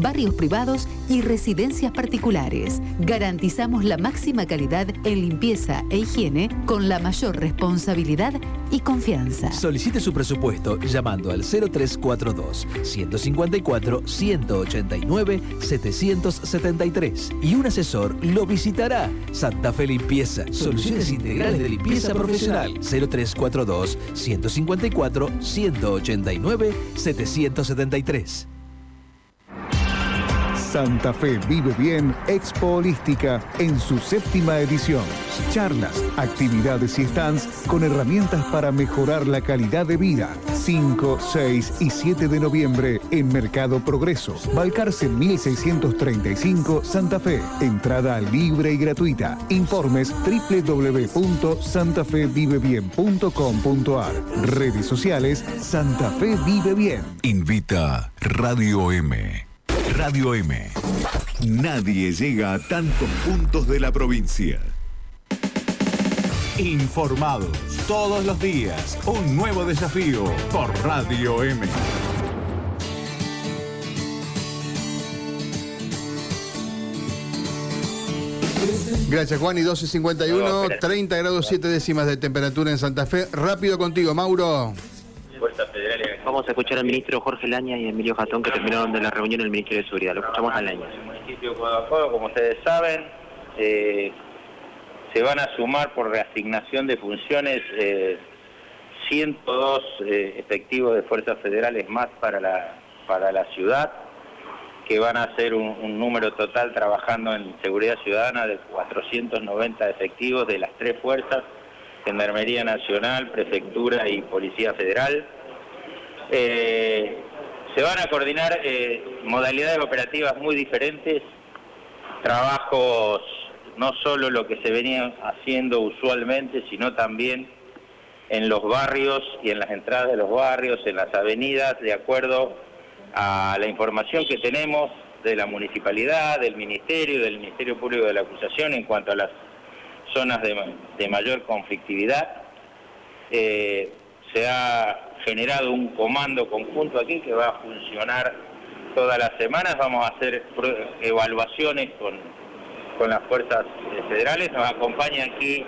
barrios privados y residencias particulares. Garantizamos la máxima calidad en limpieza e higiene con la mayor responsabilidad y confianza. Solicite su presupuesto llamando al 0342 154 189 773 y un asesor lo visitará. Santa Fe Limpieza, soluciones integrales de limpieza profesional. 0342 154 189 773. Santa Fe Vive Bien Expo Holística en su séptima edición. Charlas, actividades y stands con herramientas para mejorar la calidad de vida. 5, 6 y 7 de noviembre en Mercado Progreso. Balcarce 1635 Santa Fe. Entrada libre y gratuita. Informes www.santafevivebien.com.ar. Redes sociales Santa Fe Vive Bien. Invita Radio M. Radio M. Nadie llega a tantos puntos de la provincia. Informados todos los días. Un nuevo desafío por Radio M. Gracias Juan y 12.51, 30 grados 7 décimas de temperatura en Santa Fe. Rápido contigo, Mauro. Vamos a escuchar al ministro Jorge Laña y Emilio Jatón que terminaron de la reunión el Ministerio de Seguridad. Lo escuchamos al Laña. Como ustedes saben, eh, se van a sumar por reasignación de funciones 102 eh, eh, efectivos de fuerzas federales más para la, para la ciudad, que van a ser un número total trabajando en seguridad ciudadana de 490 efectivos de las tres fuerzas, Gendarmería Nacional, Prefectura y Policía Federal eh, se van a coordinar eh, modalidades operativas muy diferentes, trabajos no solo lo que se venía haciendo usualmente, sino también en los barrios y en las entradas de los barrios, en las avenidas, de acuerdo a la información que tenemos de la municipalidad, del ministerio, del Ministerio Público de la Acusación en cuanto a las zonas de, mayor conflictividad. Eh, se ha generado un comando conjunto aquí que va a funcionar todas las semanas. Vamos a hacer evaluaciones con, con las fuerzas federales. Nos acompaña aquí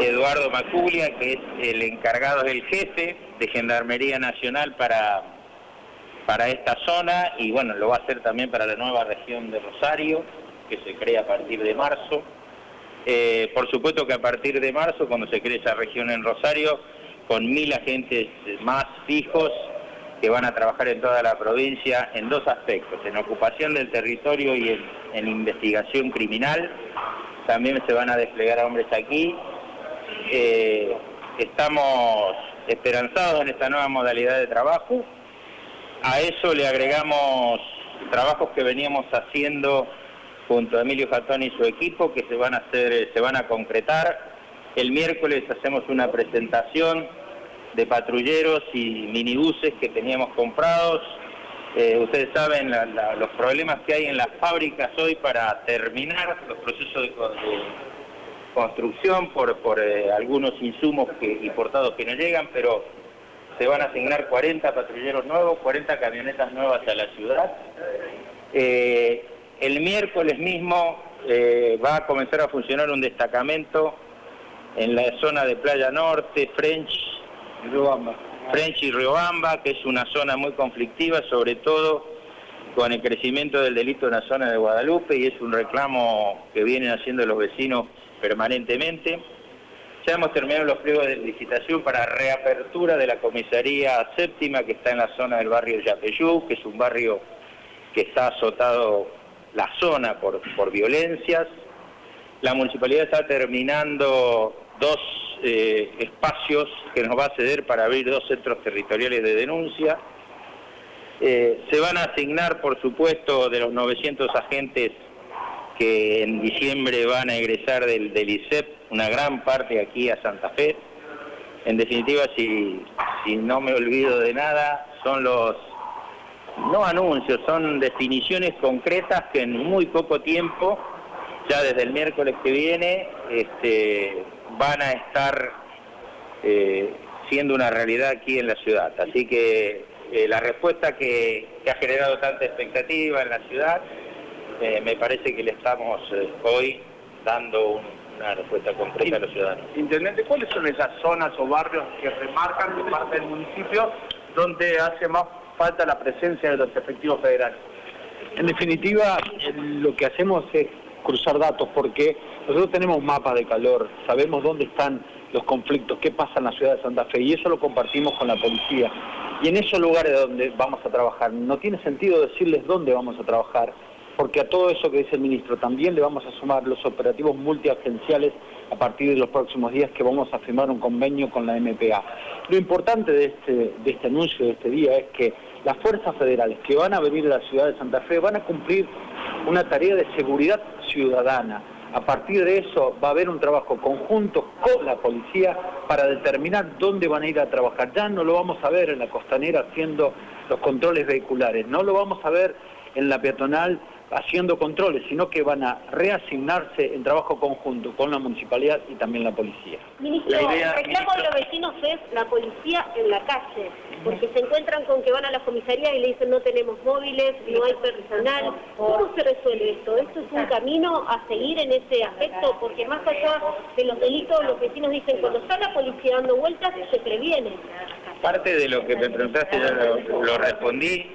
Eduardo Macuglia, que es el encargado, del jefe de Gendarmería Nacional para, para esta zona y bueno, lo va a hacer también para la nueva región de Rosario, que se crea a partir de marzo. Eh, por supuesto que a partir de marzo, cuando se cree esa región en Rosario, con mil agentes más fijos que van a trabajar en toda la provincia en dos aspectos, en ocupación del territorio y en, investigación criminal. También se van a desplegar hombres aquí. Eh, estamos esperanzados en esta nueva modalidad de trabajo. A eso le agregamos trabajos que veníamos haciendo junto a Emilio Jatón y su equipo que se van a hacer, se van a concretar. El miércoles hacemos una presentación de patrulleros y minibuses que teníamos comprados. Eh, ustedes saben los problemas que hay en las fábricas hoy para terminar los procesos de, construcción por, por eh, algunos insumos que, importados que no llegan, pero se van a asignar 40 patrulleros nuevos, 40 camionetas nuevas a la ciudad. Eh, el miércoles mismo va a comenzar a funcionar un destacamento en la zona de Playa Norte, French, French y Riobamba, que es una zona muy conflictiva, sobre todo con el crecimiento del delito en la zona de Guadalupe y es un reclamo que vienen haciendo los vecinos permanentemente. Ya hemos terminado los pliegos de licitación para reapertura de la comisaría séptima que está en la zona del barrio Yapeyú, que es un barrio que está azotado la zona por, por violencias. La municipalidad está terminando dos eh, espacios que nos va a ceder para abrir dos centros territoriales de denuncia. Eh, se van a asignar, por supuesto, de los 900 agentes que en diciembre van a egresar del, del ICEP, una gran parte aquí a Santa Fe. En definitiva, si, si no me olvido de nada, son los, no anuncios, son definiciones concretas que en muy poco tiempo, ya desde el miércoles que viene, este, van a estar eh, siendo una realidad aquí en la ciudad. Así que eh, la respuesta que, ha generado tanta expectativa en la ciudad, eh, me parece que le estamos hoy dando una respuesta concreta a los ciudadanos. Intendente, ¿cuáles son esas zonas o barrios que remarcan de parte del municipio donde hace más falta la presencia de los efectivos federales? En definitiva, lo que hacemos es cruzar datos porque nosotros tenemos mapas de calor, sabemos dónde están los conflictos, qué pasa en la ciudad de Santa Fe y eso lo compartimos con la policía. Y en esos lugares donde vamos a trabajar, no tiene sentido decirles dónde vamos a trabajar, porque a todo eso que dice el ministro también le vamos a sumar los operativos multiagenciales a partir de los próximos días que vamos a firmar un convenio con la MPA. Lo importante de este, de este anuncio de este día es que las fuerzas federales que van a venir a la ciudad de Santa Fe van a cumplir una tarea de seguridad ciudadana. A partir de eso va a haber un trabajo conjunto con la policía para determinar dónde van a ir a trabajar. Ya no lo vamos a ver en la costanera haciendo los controles vehiculares, no lo vamos a ver en la peatonal haciendo controles, sino que van a reasignarse en trabajo conjunto con la municipalidad y también la policía. Ministro, el reclamo de los vecinos es la policía en la calle, porque se encuentran con que van a la comisaría y le dicen no tenemos móviles, no hay personal. ¿Cómo se resuelve esto? ¿Esto es un camino a seguir en ese aspecto? Porque más allá de los delitos, los vecinos dicen cuando está la policía dando vueltas, se previene. Parte de lo que me preguntaste ya lo, respondí.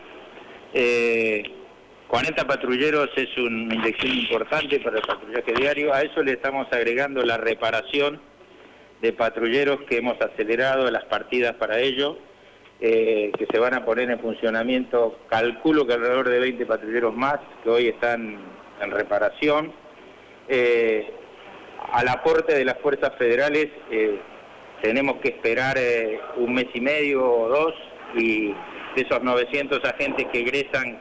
Eh, 40 patrulleros es una inyección importante para el patrullaje diario. A eso le estamos agregando la reparación de patrulleros que hemos acelerado las partidas para ello, eh, que se van a poner en funcionamiento, calculo que alrededor de 20 patrulleros más que hoy están en reparación. Eh, al aporte de las fuerzas federales eh, tenemos que esperar un mes y medio o dos y de esos 900 agentes que egresan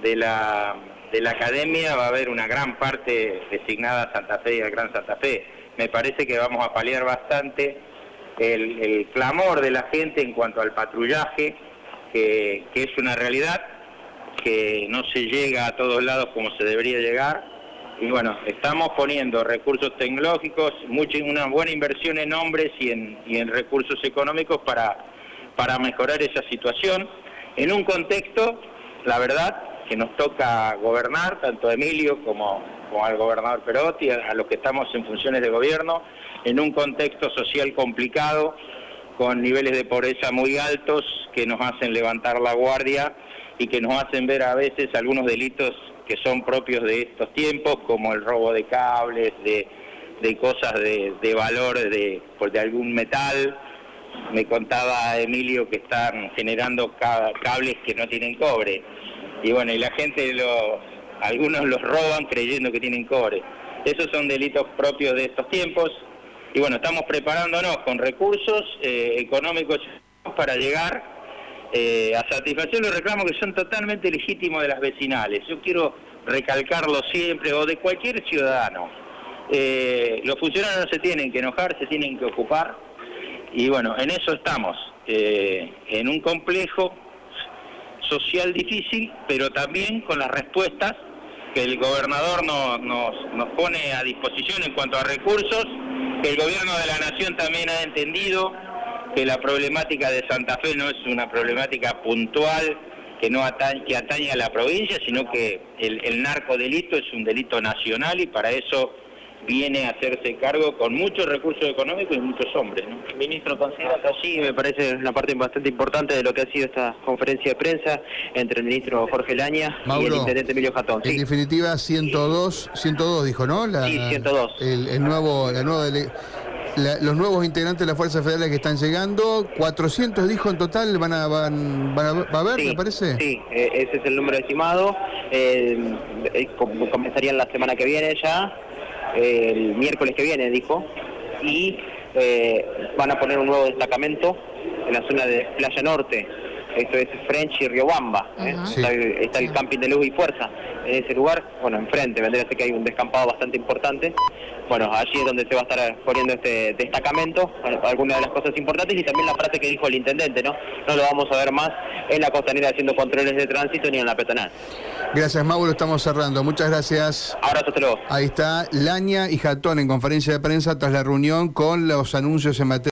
de la, de la academia va a haber una gran parte designada a Santa Fe y al Gran Santa Fe. Me parece que vamos a paliar bastante el, clamor de la gente en cuanto al patrullaje, que, que es una realidad, que no se llega a todos lados como se debería llegar. Y bueno, estamos poniendo recursos tecnológicos, mucha, una buena inversión en hombres y en, y en recursos económicos para, para mejorar esa situación, en un contexto, la verdad, que nos toca gobernar, tanto a Emilio como, al gobernador Perotti, a, los que estamos en funciones de gobierno, en un contexto social complicado, con niveles de pobreza muy altos que nos hacen levantar la guardia y que nos hacen ver a veces algunos delitos que son propios de estos tiempos, como el robo de cables, de, cosas de, de valor de, de algún metal. Me contaba Emilio que están generando cables que no tienen cobre y bueno, y la gente, lo, algunos los roban creyendo que tienen cobre. Esos son delitos propios de estos tiempos y bueno, estamos preparándonos con recursos eh, económicos para llegar eh, a satisfacer los reclamos que son totalmente legítimos de las vecinales. Yo quiero recalcarlo siempre, o de cualquier ciudadano. Eh, los funcionarios no se tienen que enojar, se tienen que ocupar. Y bueno, en eso estamos, en un complejo social difícil, pero también con las respuestas que el gobernador nos, pone a disposición en cuanto a recursos, que el gobierno de la nación también ha entendido que la problemática de Santa Fe no es una problemática puntual que no atañe, atañe a la provincia, sino que el, el narcodelito es un delito nacional y para eso viene a hacerse cargo con muchos recursos económicos y muchos hombres. ¿no? Ministro, considera que allí me parece una parte bastante importante de lo que ha sido esta conferencia de prensa entre el ministro Jorge Laña y el intendente Emilio Jatón. En definitiva, 102, 102 dijo, ¿no? sí, 102. El, nuevo, la nueva los nuevos integrantes de las fuerzas federales que están llegando, 400 dijo en total, van a, van, van a, va a haber, me parece. Sí, eh, ese es el número estimado. Eh, eh comenzarían la semana que viene ya el miércoles que viene, dijo, y eh, van a poner un nuevo destacamento en la zona de Playa Norte, esto es French y Riobamba, ¿eh? está, el camping de luz y fuerza en ese lugar, bueno, enfrente, vendría a ser que hay un descampado bastante importante, bueno, allí es donde se va a estar poniendo este destacamento, algunas de las cosas importantes y también la frase que dijo el intendente, ¿no? No lo vamos a ver más en la costanera haciendo controles de tránsito ni en la peatonal. Gracias, Mauro, estamos cerrando. Muchas gracias. Abrazo, hasta luego. Ahí está Laña y Jatón en conferencia de prensa tras la reunión con los anuncios en materia